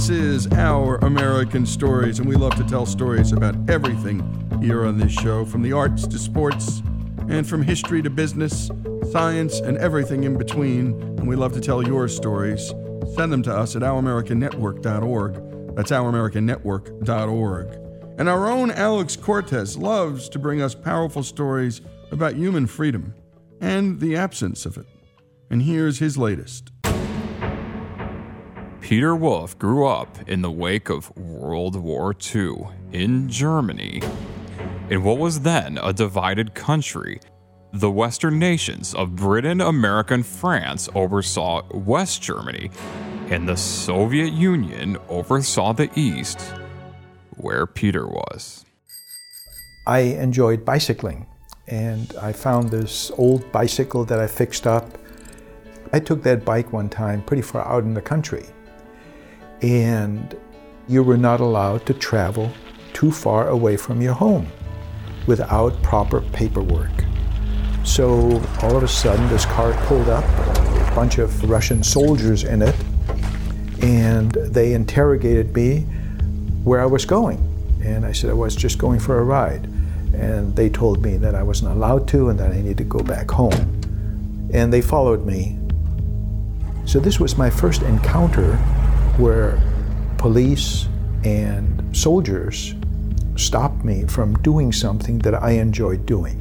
This is Our American Stories, and we love to tell stories about everything here on this show from the arts to sports, and from history to business, science, and everything in between. And we love to tell your stories. Send them to us at ouramericannetwork.org. That's ouramericannetwork.org. And our own Alex Cortez loves to bring us powerful stories about human freedom and the absence of it. And here's his latest. Peter Wolf grew up in the wake of World War II in Germany. In what was then a divided country, the Western nations of Britain, America, and France oversaw West Germany, and the Soviet Union oversaw the East, where Peter was. I enjoyed bicycling, and I found this old bicycle that I fixed up. I took that bike one time pretty far out in the country, and you were not allowed to travel too far away from your home without proper paperwork. So all of a sudden, this car pulled up, a bunch of Russian soldiers in it, and they interrogated me where I was going. And I said I was just going for a ride. And they told me that I wasn't allowed to and that I needed to go back home. And they followed me. So this was my first encounter where police and soldiers stopped me from doing something that I enjoyed doing.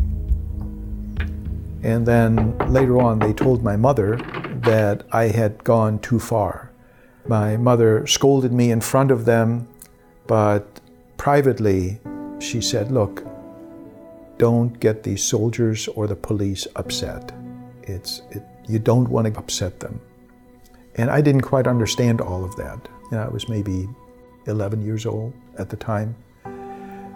And then later on, they told my mother that I had gone too far. My mother scolded me in front of them, but privately, she said, Look, don't get these soldiers or the police upset. It's, it, you don't want to upset them. And I didn't quite understand all of that. You know, I was maybe 11 years old at the time.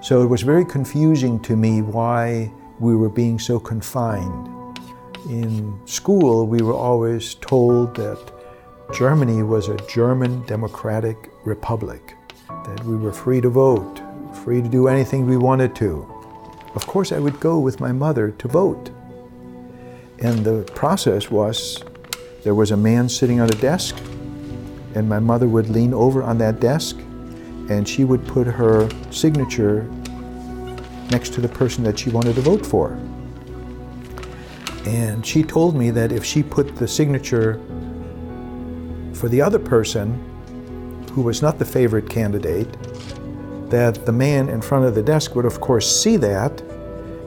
So it was very confusing to me why we were being so confined. In school, we were always told that Germany was a German democratic republic, that we were free to vote, free to do anything we wanted to. Of course, I would go with my mother to vote. And the process was there was a man sitting at a desk, and my mother would lean over on that desk and she would put her signature next to the person that she wanted to vote for. And she told me that if she put the signature for the other person, who was not the favorite candidate, that the man in front of the desk would, of course, see that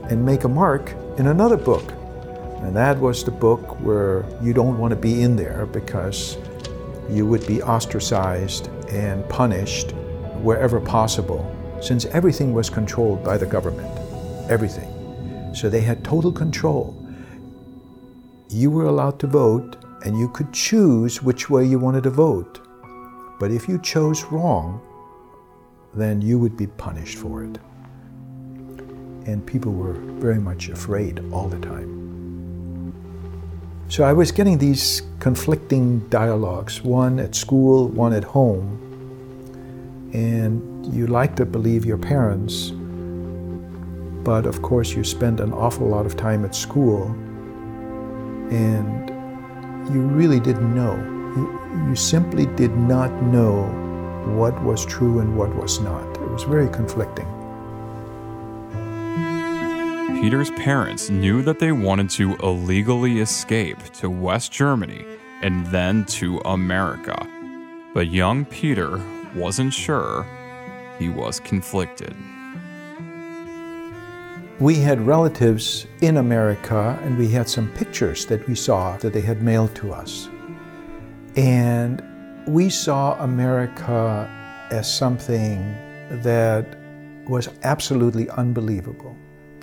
and make a mark in another book. And that was the book where you don't want to be in there because you would be ostracized and punished wherever possible, since everything was controlled by the government. Everything. So they had total control. You were allowed to vote, and you could choose which way you wanted to vote. But if you chose wrong, then you would be punished for it. And people were very much afraid all the time. So I was getting these conflicting dialogues, one at school, one at home. And you like to believe your parents, but of course you spend an awful lot of time at school and you really didn't know. You, you simply did not know what was true and what was not. It was very conflicting. Peter's parents knew that they wanted to illegally escape to West Germany and then to America. But young Peter wasn't sure. He was conflicted. We had relatives in America, and we had some pictures that we saw that they had mailed to us. And we saw America as something that was absolutely unbelievable.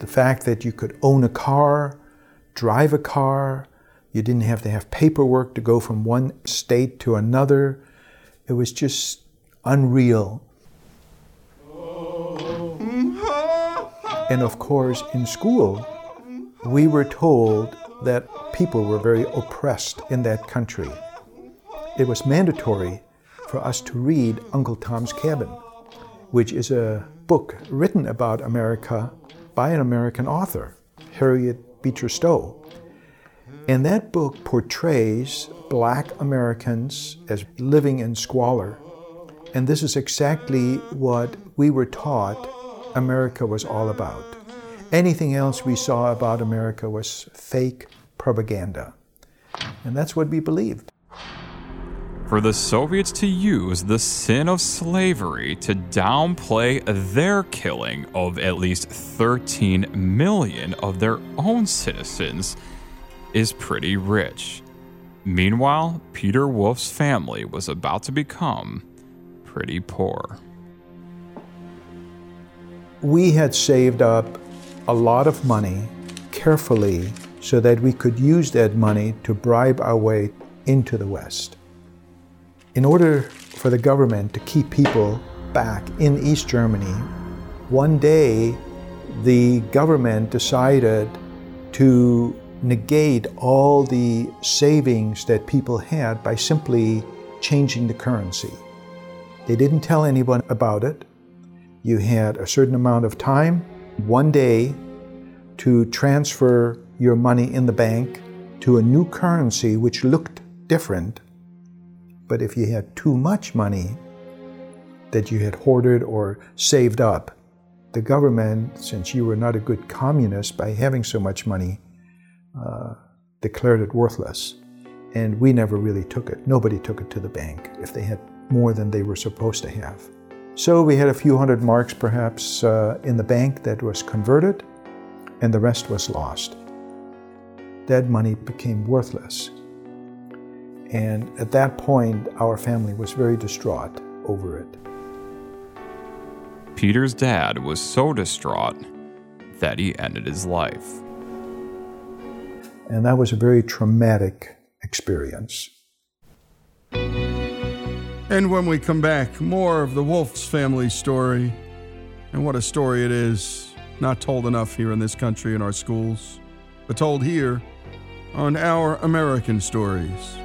The fact that you could own a car, drive a car, you didn't have to have paperwork to go from one state to another. It was just unreal. And of course, in school, we were told that people were very oppressed in that country. It was mandatory for us to read Uncle Tom's Cabin, which is a book written about America by an American author, Harriet Beecher Stowe. And that book portrays black Americans as living in squalor And this is exactly what we were taught America was all about. Anything else we saw about America was fake propaganda. And that's what we believed. For the Soviets to use the sin of slavery to downplay their killing of at least 13 million of their own citizens is pretty rich. Meanwhile, Peter Wolf's family was about to become pretty poor. We had saved up a lot of money carefully so that we could use that money to bribe our way into the West. In order for the government to keep people back in East Germany, one day the government decided to negate all the savings that people had by simply changing the currency. They didn't tell anyone about it. You had a certain amount of time, one day, to transfer your money in the bank to a new currency which looked different. But if you had too much money that you had hoarded or saved up, the government, since you were not a good communist by having so much money, uh, declared it worthless. And we never really took it. Nobody took it to the bank if they had more than they were supposed to have. So we had a few hundred marks perhaps uh, in the bank that was converted, and the rest was lost. That money became worthless. And at that point, our family was very distraught over it. Peter's dad was so distraught that he ended his life. And that was a very traumatic experience. And when we come back, more of the Wolf's family story. And what a story it is. Not told enough here in this country in our schools, but told here on Our American Stories.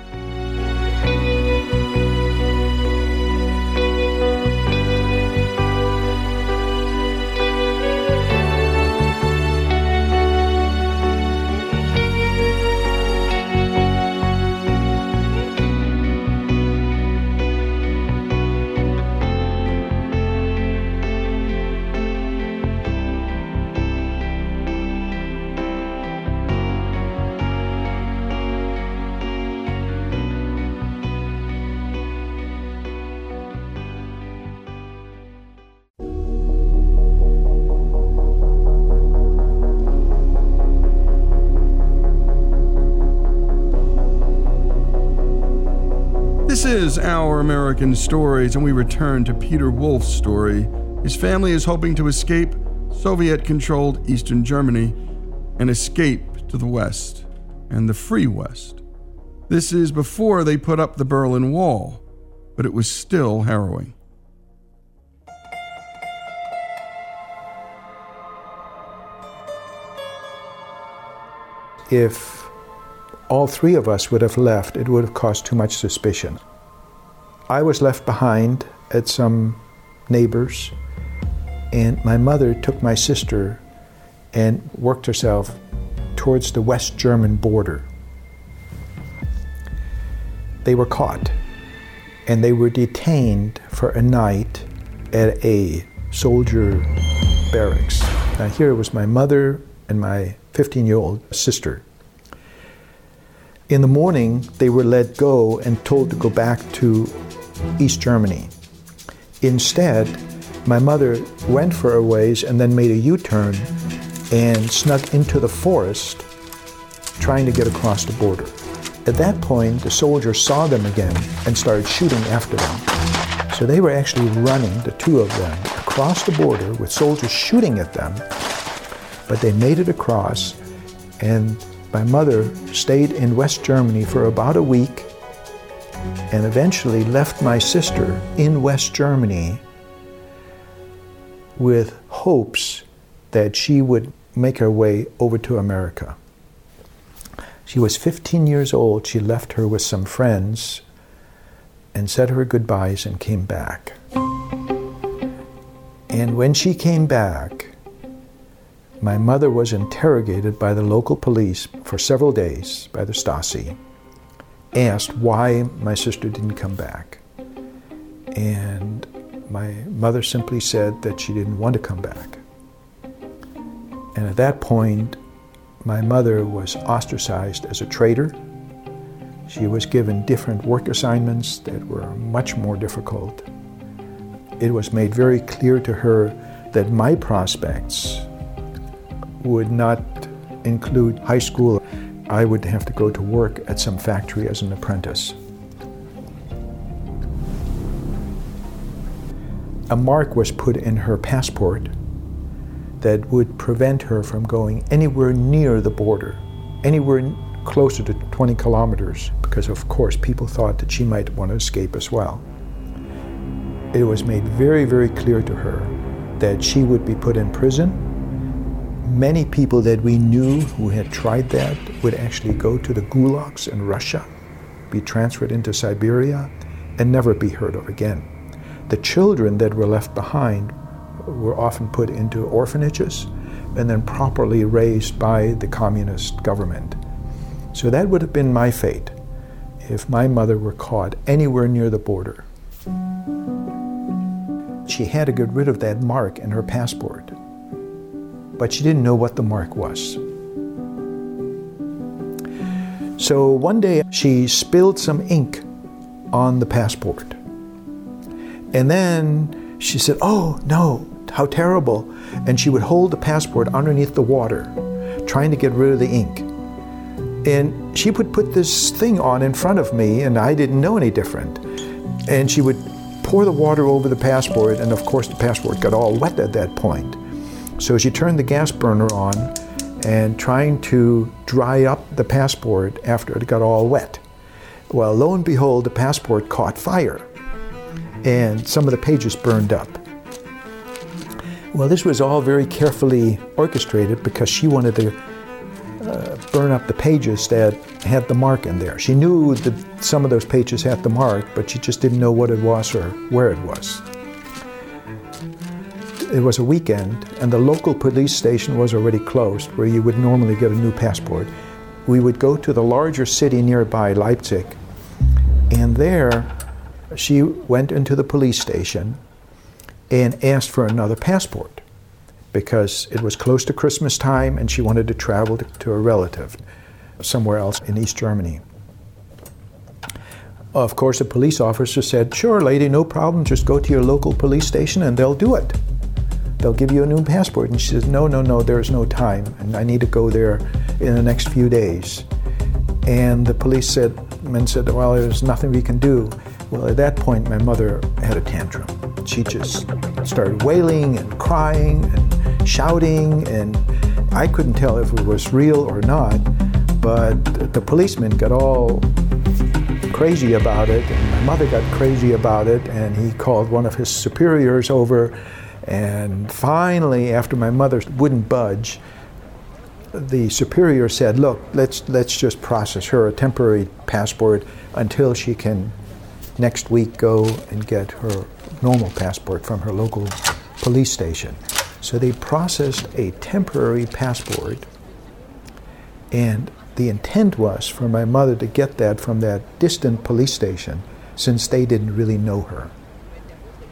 Is Our American Stories, and we return to Peter Wolf's story. His family is hoping to escape Soviet controlled Eastern Germany and escape to the West and the free West. This is before they put up the Berlin Wall, but it was still harrowing. If all three of us would have left, it would have caused too much suspicion. I was left behind at some neighbors, and my mother took my sister and worked herself towards the West German border. They were caught and they were detained for a night at a soldier barracks. Now, here was my mother and my 15 year old sister. In the morning, they were let go and told to go back to East Germany. Instead, my mother went for a ways and then made a U turn and snuck into the forest trying to get across the border. At that point, the soldiers saw them again and started shooting after them. So they were actually running, the two of them, across the border with soldiers shooting at them. But they made it across, and my mother stayed in West Germany for about a week and eventually left my sister in West Germany with hopes that she would make her way over to America. She was 15 years old. She left her with some friends and said her goodbyes and came back. And when she came back, my mother was interrogated by the local police for several days by the Stasi, asked why my sister didn't come back. And my mother simply said that she didn't want to come back. And at that point, my mother was ostracized as a traitor. She was given different work assignments that were much more difficult. It was made very clear to her that my prospects would not include high school. I would have to go to work at some factory as an apprentice. A mark was put in her passport that would prevent her from going anywhere near the border, anywhere closer to 20 kilometers, because of course people thought that she might want to escape as well. It was made very, very clear to her that she would be put in prison. Many people that we knew who had tried that would actually go to the gulags in Russia, be transferred into Siberia, and never be heard of again. The children that were left behind were often put into orphanages and then properly raised by the communist government. So that would have been my fate if my mother were caught anywhere near the border. She had to get rid of that mark in her passport, but she didn't know what the mark was. So one day she spilled some ink on the passport. And then she said, Oh, no, how terrible. And she would hold the passport underneath the water, trying to get rid of the ink. And she would put this thing on in front of me, and I didn't know any different. And she would pour the water over the passport, and of course, the passport got all wet at that point. So she turned the gas burner on and trying to dry up the passport after it got all wet. Well, lo and behold, the passport caught fire, and some of the pages burned up. Well, this was all very carefully orchestrated because she wanted to uh, burn up the pages that had the mark in there. She knew that some of those pages had the mark, but she just didn't know what it was or where it was. It was a weekend, and the local police station was already closed, where you would normally get a new passport. We would go to the larger city nearby, Leipzig, and there she went into the police station and asked for another passport because it was close to Christmas time and she wanted to travel to, a relative somewhere else in East Germany. Of course, the police officer said, Sure, lady, no problem. Just go to your local police station and they'll do it. They'll give you a new passport. And she says, No, no, no, there's no time. And I need to go there in the next few days. And the police said, men said, Well, there's nothing we can do. Well, at that point, my mother had a tantrum. She just started wailing and crying and shouting, and I couldn't tell if it was real or not, but the policeman got all crazy about it, and my mother got crazy about it, and he called one of his superiors over, and finally, after my mother wouldn't budge, the superior said, "Look, let's let's just process her a temporary passport until she can next week go and get her normal passport from her local police station. So they processed a temporary passport, and the intent was for my mother to get that from that distant police station since they didn't really know her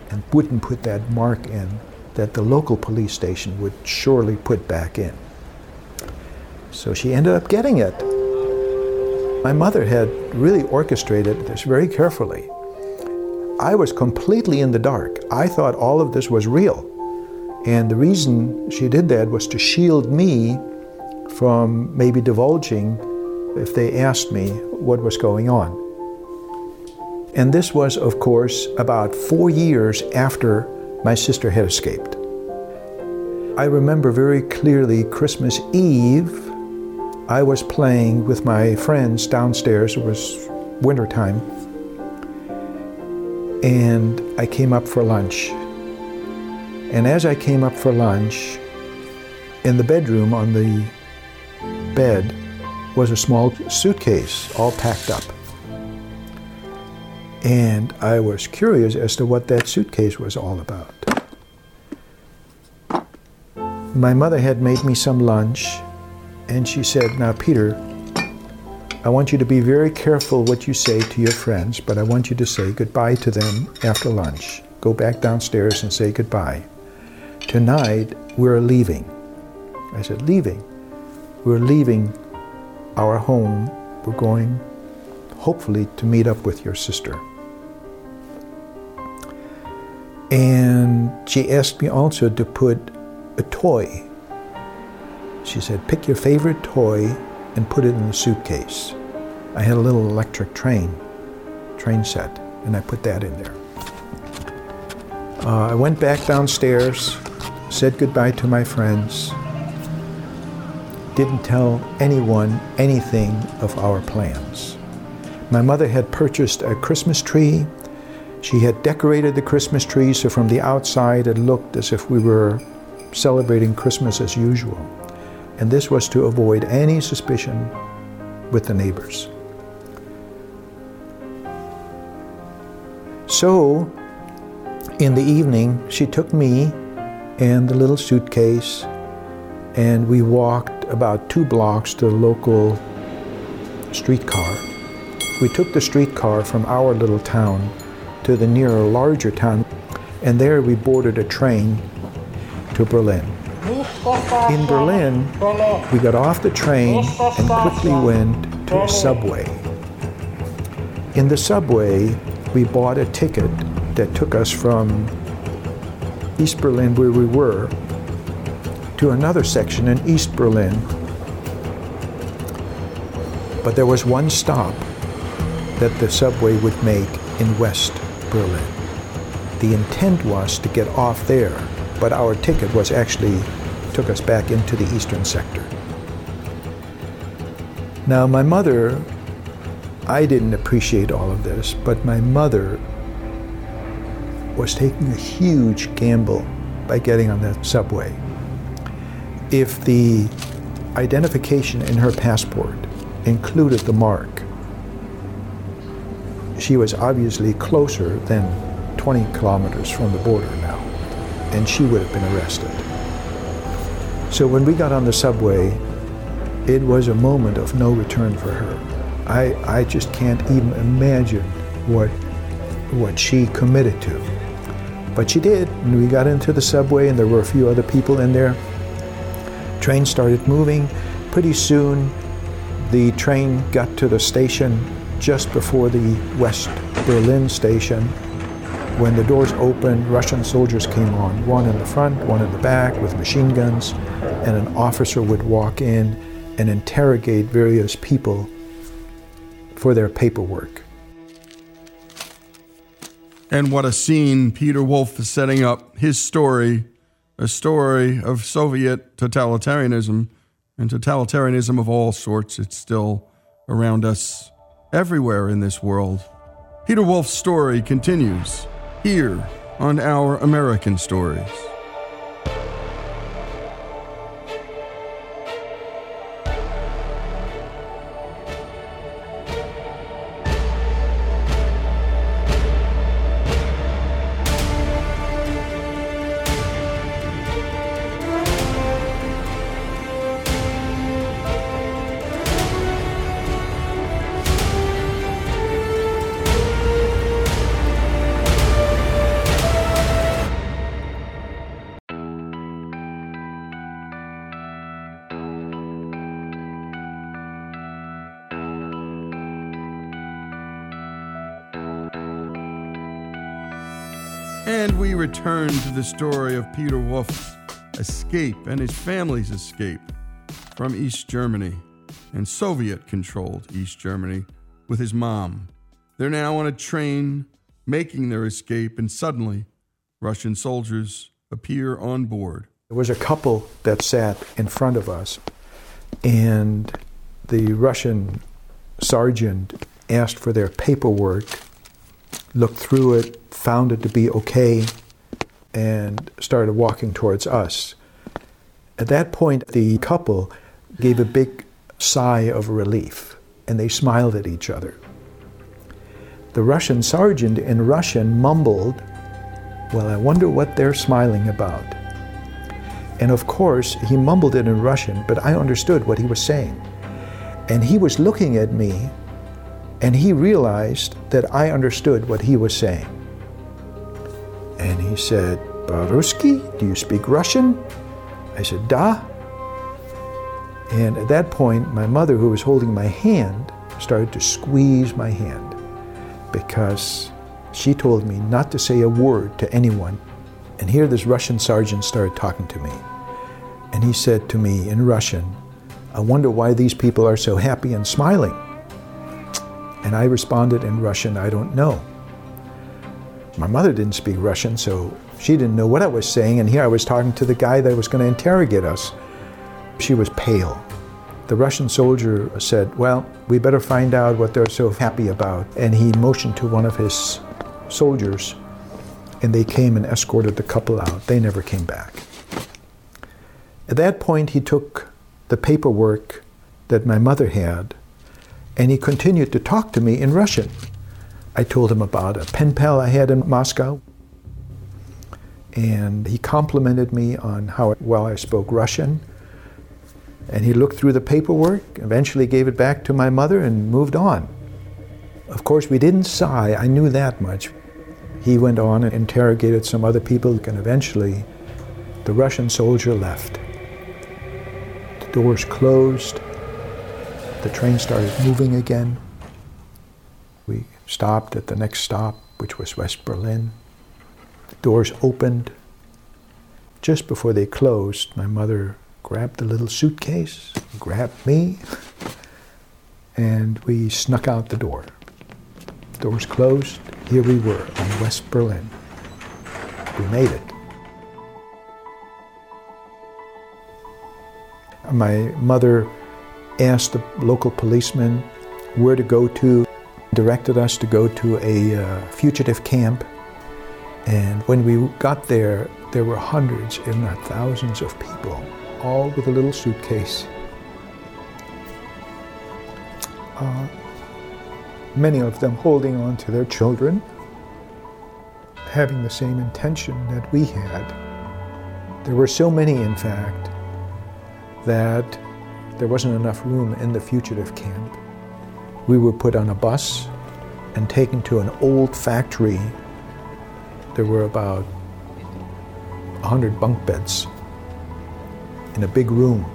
and wouldn't put that mark in that the local police station would surely put back in. So she ended up getting it. My mother had really orchestrated this very carefully. I was completely in the dark. I thought all of this was real. And the reason she did that was to shield me from maybe divulging if they asked me what was going on. And this was, of course, about four years after my sister had escaped. I remember very clearly Christmas Eve, I was playing with my friends downstairs. It was wintertime and I came up for lunch. And as I came up for lunch, in the bedroom on the bed was a small suitcase all packed up. And I was curious as to what that suitcase was all about. My mother had made me some lunch, and she said, Now, Peter, I want you to be very careful what you say to your friends, but I want you to say goodbye to them after lunch. go back downstairs and say goodbye. Tonight, we're leaving. I said, Leaving? We're leaving our home. We're going, hopefully, to meet up with your sister. And she asked me also to put a toy. She said, Pick your favorite toy and put it in the suitcase. I had a little electric train, train set, and I put that in there. Uh, I went back downstairs, said goodbye to my friends, didn't tell anyone anything of our plans. My mother had purchased a Christmas tree. She had decorated the Christmas tree so from the outside it looked as if we were celebrating Christmas as usual. And this was to avoid any suspicion with the neighbors. So, in the evening, she took me and the little suitcase, and we walked about two blocks to the local streetcar. We took the streetcar from our little town to the nearer larger town, and there we boarded a train to Berlin. In Berlin, we got off the train and quickly went to a subway. In the subway, we bought a ticket that took us from East Berlin, where we were, to another section in East Berlin. But there was one stop that the subway would make in West Berlin. The intent was to get off there, but our ticket was actually took us back into the eastern sector. Now, my mother, I didn't appreciate all of this, but my mother was taking a huge gamble by getting on the subway. If the identification in her passport included the mark, she was obviously closer than 20 kilometers from the border now, and she would have been arrested. So when we got on the subway, it was a moment of no return for her. I, I just can't even imagine what, what she committed to. But she did, and we got into the subway, and there were a few other people in there. Train started moving. Pretty soon, the train got to the station just before the West Berlin station. When the doors opened, Russian soldiers came on, one in the front, one in the back with machine guns, and an officer would walk in and interrogate various people for their paperwork. And what a scene Peter Wolf is setting up his story, a story of Soviet totalitarianism and totalitarianism of all sorts. It's still around us everywhere in this world. Peter Wolf's story continues here on Our American Stories. Return to the story of Peter Wolf's escape and his family's escape from East Germany and Soviet controlled East Germany with his mom. They're now on a train making their escape, and suddenly, Russian soldiers appear on board. There was a couple that sat in front of us, and the Russian sergeant asked for their paperwork, looked through it, found it to be okay, and started walking towards us. At that point, the couple gave a big sigh of relief, and they smiled at each other. The Russian sergeant in Russian mumbled, Well, I wonder what they're smiling about. And of course, he mumbled it in Russian, but I understood what he was saying. And he was looking at me, and he realized that I understood what he was saying. And he said, Baruski, do you speak Russian? I said, Da. And at that point, my mother, who was holding my hand, started to squeeze my hand because she told me not to say a word to anyone. And here this Russian sergeant started talking to me. And he said to me in Russian, I wonder why these people are so happy and smiling. And I responded in Russian, I don't know. My mother didn't speak Russian, so she didn't know what I was saying. And here I was talking to the guy that was going to interrogate us. She was pale. The Russian soldier said, Well, we better find out what they're so happy about. And he motioned to one of his soldiers, and they came and escorted the couple out. They never came back. At that point, he took the paperwork that my mother had, and he continued to talk to me in Russian. I told him about a pen pal I had in Moscow, and he complimented me on how well I spoke Russian and he looked through the paperwork, eventually gave it back to my mother, and moved on. Of course, we didn't sigh, I knew that much. He went on and interrogated some other people, and eventually the Russian soldier left. The doors closed, the train started moving again. Stopped at the next stop, which was West Berlin. The doors opened. Just before they closed, my mother grabbed the little suitcase, grabbed me, and we snuck out the door. Doors closed. Here we were in West Berlin. We made it. My mother asked the local policeman where to go to, directed us to go to a uh, fugitive camp. And when we got there, there were hundreds, if not thousands, of people all with a little suitcase. Uh, many of them holding on to their children, having the same intention that we had. There were so many, in fact, that there wasn't enough room in the fugitive camp. We were put on a bus and taken to an old factory. There were about 100 bunk beds in a big room.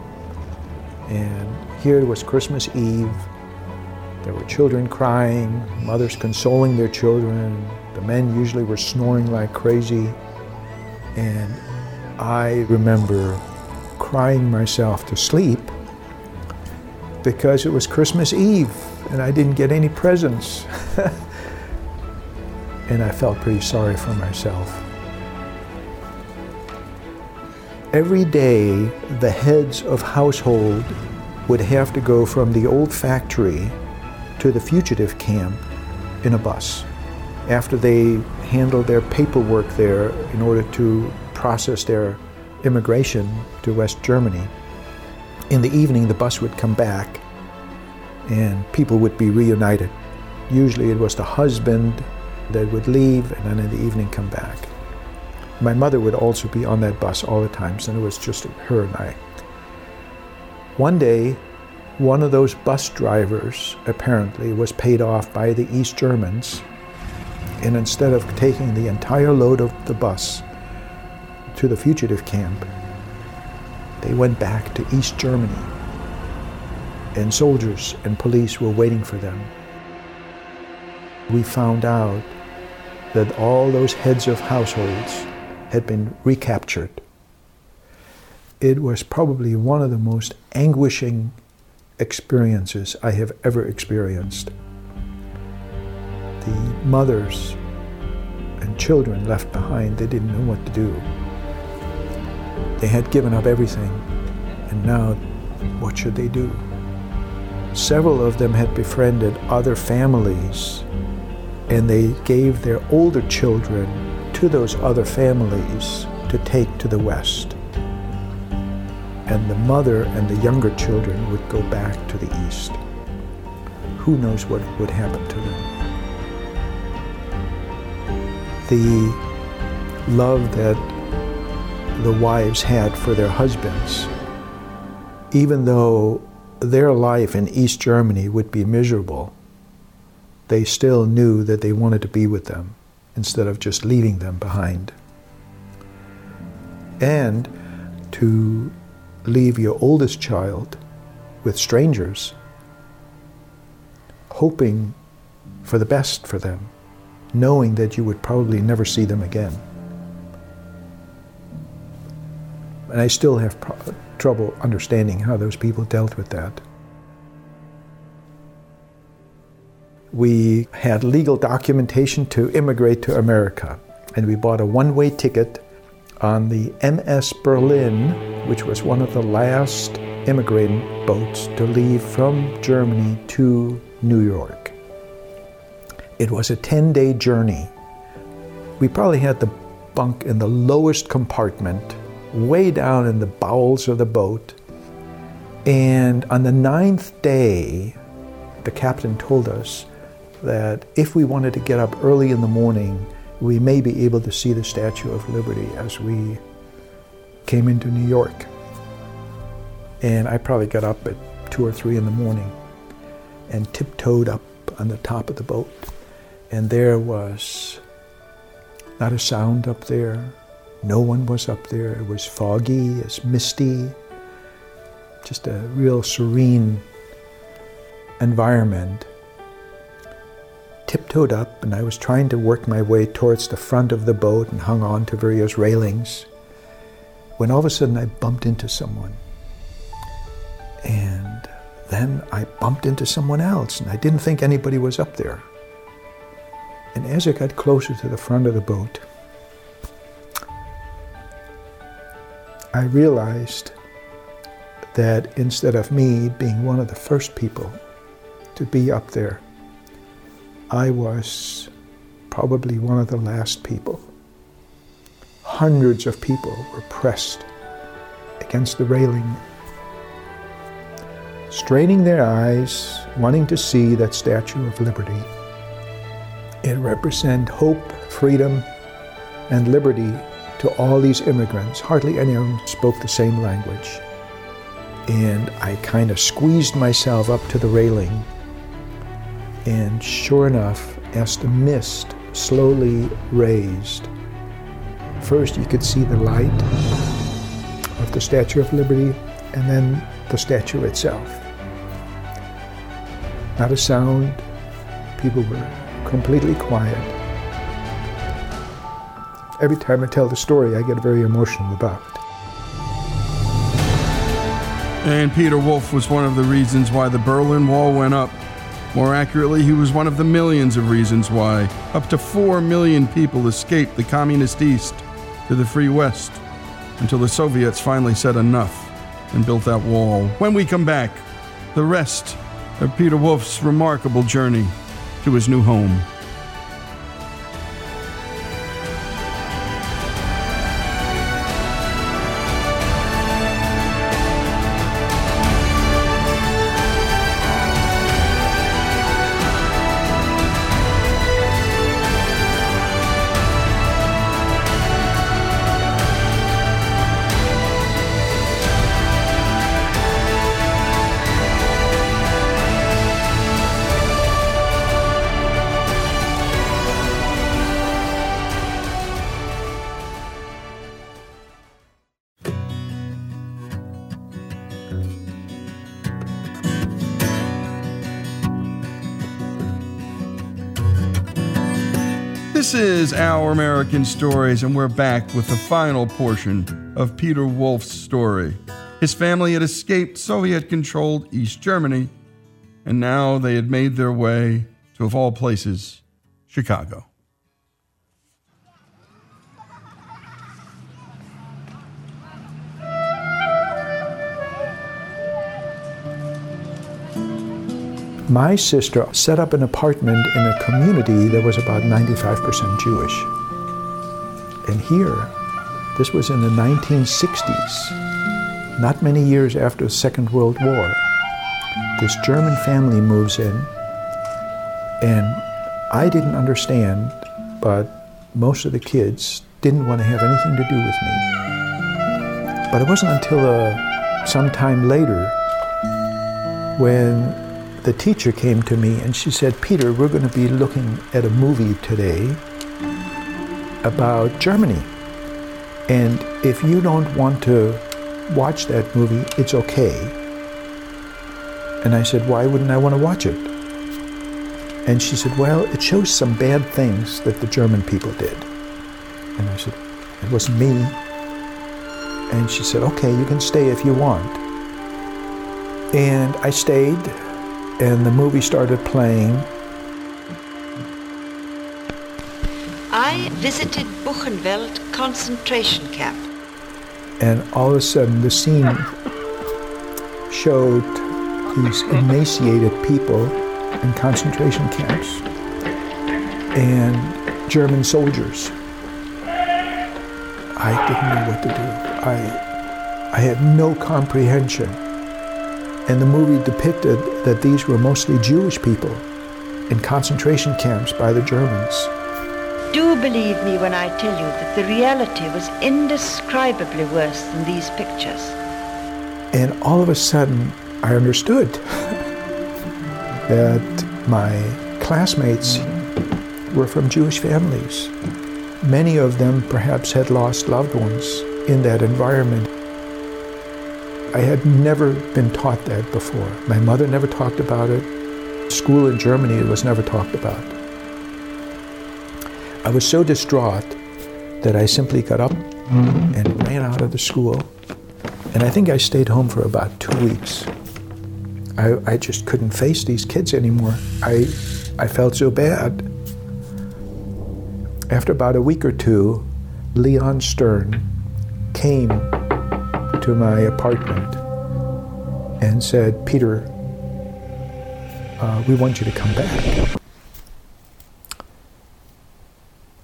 And here it was Christmas Eve. There were children crying, mothers consoling their children. The men usually were snoring like crazy. And I remember crying myself to sleep because it was Christmas Eve and I didn't get any presents. and I felt pretty sorry for myself. Every day, the heads of household would have to go from the old factory to the fugitive camp in a bus. After they handled their paperwork there in order to process their immigration to West Germany, in the evening the bus would come back and people would be reunited. Usually it was the husband that would leave and then in the evening come back. My mother would also be on that bus all the times, and it was just her and I. One day, one of those bus drivers apparently was paid off by the East Germans, and instead of taking the entire load of the bus to the fugitive camp, they went back to East Germany, and soldiers and police were waiting for them. We found out that all those heads of households had been recaptured. It was probably one of the most anguishing experiences I have ever experienced. The mothers and children left behind, they didn't know what to do. They had given up everything, and now what should they do? Several of them had befriended other families, and they gave their older children to those other families to take to the West. And the mother and the younger children would go back to the East. Who knows what would happen to them? The love that the wives had for their husbands, even though their life in East Germany would be miserable, they still knew that they wanted to be with them instead of just leaving them behind. And to leave your oldest child with strangers, hoping for the best for them, knowing that you would probably never see them again. And I still have pro- trouble understanding how those people dealt with that. We had legal documentation to immigrate to America, and we bought a one way ticket on the MS Berlin, which was one of the last immigrating boats to leave from Germany to New York. It was a 10 day journey. We probably had the bunk in the lowest compartment, way down in the bowels of the boat. And on the ninth day, the captain told us that if we wanted to get up early in the morning, we may be able to see the Statue of Liberty as we came into New York. And I probably got up at two or three in the morning and tiptoed up on the top of the boat. And there was not a sound up there. No one was up there. It was foggy, it's misty, just a real serene environment tiptoed up and I was trying to work my way towards the front of the boat and hung on to various railings when all of a sudden I bumped into someone. And then I bumped into someone else and I didn't think anybody was up there. And as I got closer to the front of the boat, I realized that instead of me being one of the first people to be up there, I was probably one of the last people. Hundreds of people were pressed against the railing, straining their eyes, wanting to see that Statue of Liberty. It represented hope, freedom, and liberty to all these immigrants. Hardly any of them spoke the same language. And I kind of squeezed myself up to the railing and sure enough, as the mist slowly raised, first you could see the light of the Statue of Liberty and then the statue itself. Not a sound, people were completely quiet. Every time I tell the story, I get very emotional about it. And Peter Wolf was one of the reasons why the Berlin Wall went up more accurately, he was one of the millions of reasons why up to 4 million people escaped the communist East to the free West until the Soviets finally said enough and built that wall. When we come back, the rest of Peter Wolf's remarkable journey to his new home. American Stories, and we're back with the final portion of Peter Wolf's story. His family had escaped Soviet controlled East Germany, and now they had made their way to, of all places, Chicago. My sister set up an apartment in a community that was about 95% Jewish. And here, this was in the 1960s, not many years after the Second World War. This German family moves in, and I didn't understand, but most of the kids didn't want to have anything to do with me. But it wasn't until uh, some time later when the teacher came to me and she said, Peter, we're going to be looking at a movie today. About Germany. And if you don't want to watch that movie, it's okay. And I said, Why wouldn't I want to watch it? And she said, Well, it shows some bad things that the German people did. And I said, It wasn't me. And she said, Okay, you can stay if you want. And I stayed, and the movie started playing. Visited Buchenwald concentration camp. And all of a sudden, the scene showed these emaciated people in concentration camps and German soldiers. I didn't know what to do. I, I had no comprehension. And the movie depicted that these were mostly Jewish people in concentration camps by the Germans. Do believe me when I tell you that the reality was indescribably worse than these pictures. And all of a sudden, I understood that my classmates were from Jewish families. Many of them perhaps had lost loved ones in that environment. I had never been taught that before. My mother never talked about it. School in Germany was never talked about. I was so distraught that I simply got up and ran out of the school. And I think I stayed home for about two weeks. I, I just couldn't face these kids anymore. I, I felt so bad. After about a week or two, Leon Stern came to my apartment and said, Peter, uh, we want you to come back.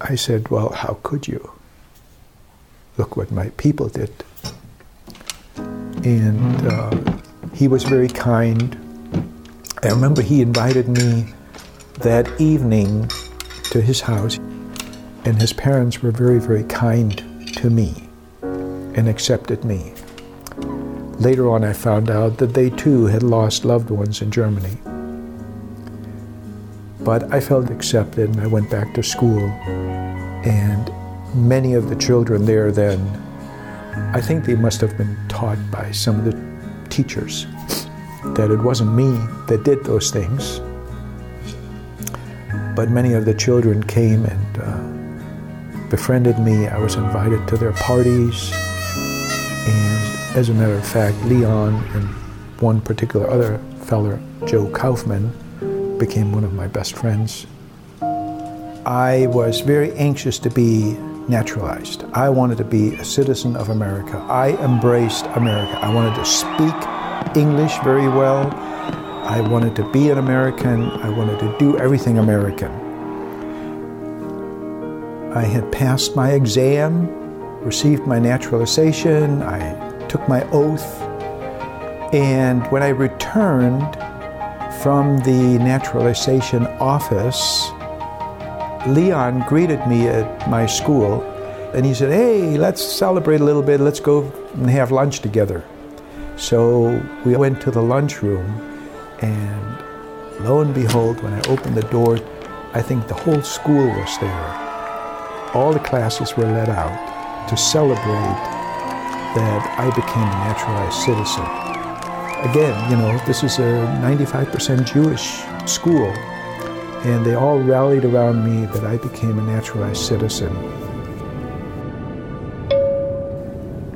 I said, Well, how could you? Look what my people did. And uh, he was very kind. I remember he invited me that evening to his house, and his parents were very, very kind to me and accepted me. Later on, I found out that they too had lost loved ones in Germany. But I felt accepted and I went back to school. And many of the children there then, I think they must have been taught by some of the teachers that it wasn't me that did those things. But many of the children came and uh, befriended me. I was invited to their parties. And as a matter of fact, Leon and one particular other feller, Joe Kaufman, became one of my best friends. I was very anxious to be naturalized. I wanted to be a citizen of America. I embraced America. I wanted to speak English very well. I wanted to be an American. I wanted to do everything American. I had passed my exam, received my naturalization, I took my oath, and when I returned from the naturalization office, Leon greeted me at my school and he said, Hey, let's celebrate a little bit. Let's go and have lunch together. So we went to the lunchroom, and lo and behold, when I opened the door, I think the whole school was there. All the classes were let out to celebrate that I became a naturalized citizen. Again, you know, this is a 95% Jewish school, and they all rallied around me that I became a naturalized citizen.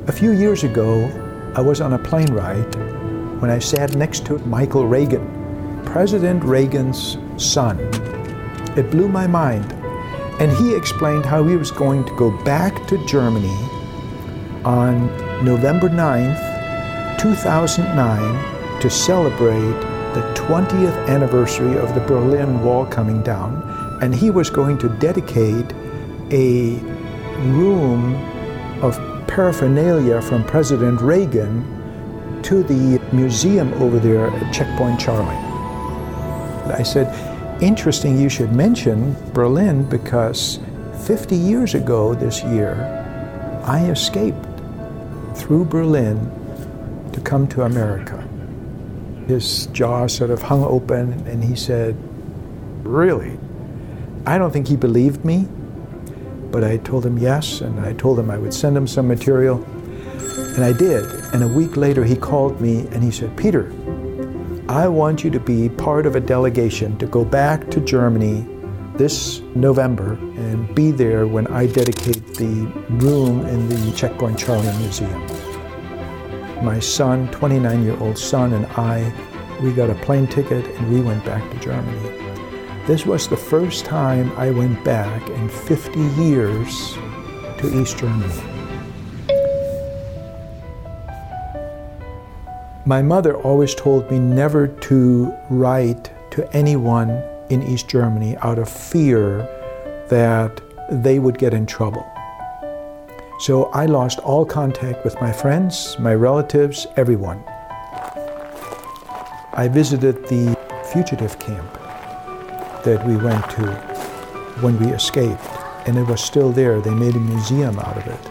A few years ago, I was on a plane ride when I sat next to Michael Reagan, President Reagan's son. It blew my mind. And he explained how he was going to go back to Germany on November 9th, 2009, to celebrate the 20th anniversary of the Berlin Wall coming down, and he was going to dedicate a room of paraphernalia from President Reagan to the museum over there at Checkpoint Charlie. I said, interesting you should mention Berlin because 50 years ago this year, I escaped through Berlin to come to America. His jaw sort of hung open, and he said, Really? I don't think he believed me. but I told him yes, and I told him I would send him some material. And I did. And a week later, he called me and he said, Peter, I want you to be part of a delegation to go back to Germany this November and be there when I dedicate the room in the Checkpoint Charlie Museum. My son, 29 year old son, and I, we got a plane ticket and we went back to Germany. This was the first time I went back in 50 years to East Germany. My mother always told me never to write to anyone in East Germany out of fear that they would get in trouble. So I lost all contact with my friends, my relatives, everyone. I visited the fugitive camp that we went to when we escaped, and it was still there. They made a museum out of it.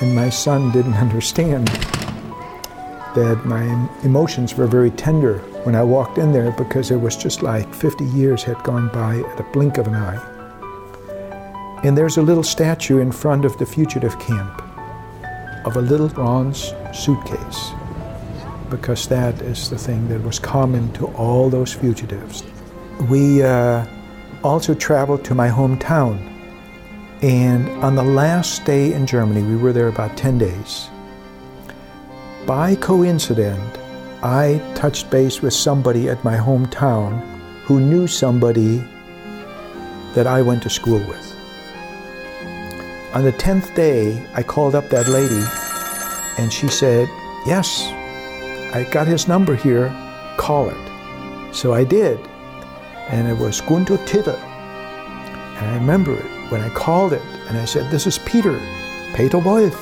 And my son didn't understand that my emotions were very tender when I walked in there because it was just like 50 years had gone by at a blink of an eye. And there's a little statue in front of the fugitive camp of a little bronze suitcase because that is the thing that was common to all those fugitives. We uh, also traveled to my hometown. And on the last day in Germany, we were there about 10 days. By coincidence, I touched base with somebody at my hometown who knew somebody that I went to school with. On the 10th day, I called up that lady and she said, Yes, I got his number here, call it. So I did, and it was Gunther Tittel. And I remember it when I called it and I said, This is Peter, Peter Wolf.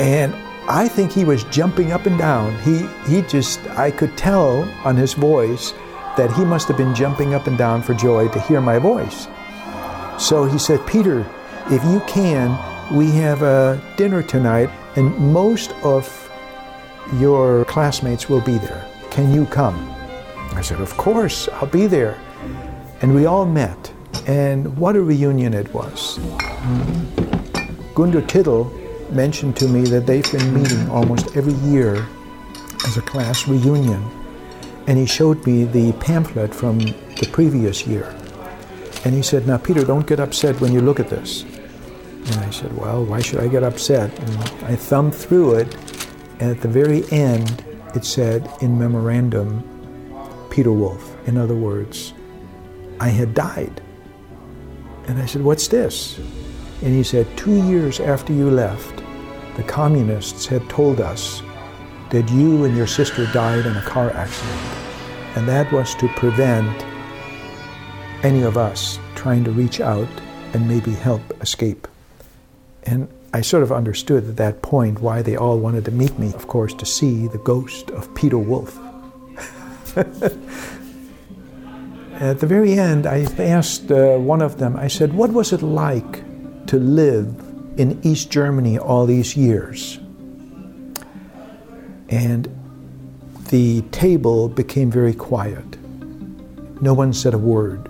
And I think he was jumping up and down. He, he just, I could tell on his voice that he must have been jumping up and down for joy to hear my voice. So he said, Peter, if you can, we have a dinner tonight, and most of your classmates will be there. Can you come? I said, Of course, I'll be there. And we all met, and what a reunion it was. Gunther Tittel mentioned to me that they've been meeting almost every year as a class reunion. And he showed me the pamphlet from the previous year. And he said, Now, Peter, don't get upset when you look at this. And I said, Well, why should I get upset? And I thumbed through it, and at the very end, it said, In memorandum, Peter Wolf. In other words, I had died. And I said, What's this? And he said, Two years after you left, the communists had told us that you and your sister died in a car accident. And that was to prevent any of us trying to reach out and maybe help escape. And I sort of understood at that point why they all wanted to meet me, of course, to see the ghost of Peter Wolf. at the very end, I asked uh, one of them, I said, What was it like to live in East Germany all these years. And the table became very quiet. No one said a word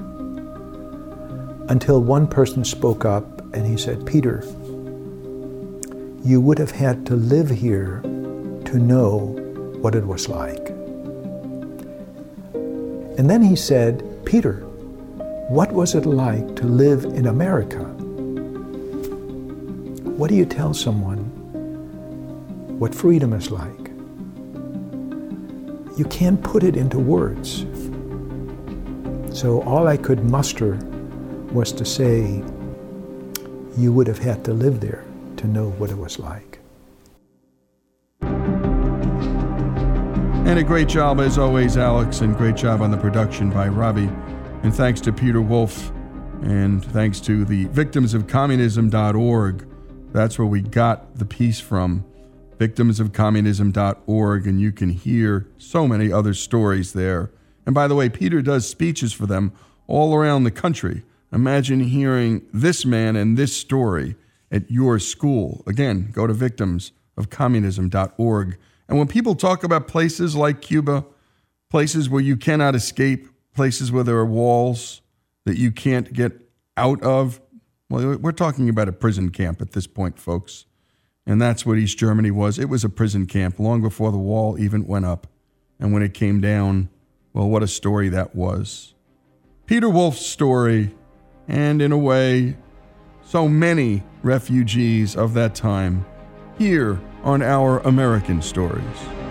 until one person spoke up and he said, Peter, you would have had to live here to know what it was like. And then he said, Peter, what was it like to live in America? What do you tell someone what freedom is like? You can't put it into words. So all I could muster was to say, you would have had to live there to know what it was like. And a great job, as always, Alex, and great job on the production by Robbie. And thanks to Peter Wolf, and thanks to the victimsofcommunism.org that's where we got the piece from, victimsofcommunism.org, and you can hear so many other stories there. And by the way, Peter does speeches for them all around the country. Imagine hearing this man and this story at your school. Again, go to victimsofcommunism.org. And when people talk about places like Cuba, places where you cannot escape, places where there are walls that you can't get out of, well, we're talking about a prison camp at this point, folks. And that's what East Germany was. It was a prison camp long before the wall even went up. And when it came down, well, what a story that was. Peter Wolf's story and in a way, so many refugees of that time here on Our American Stories.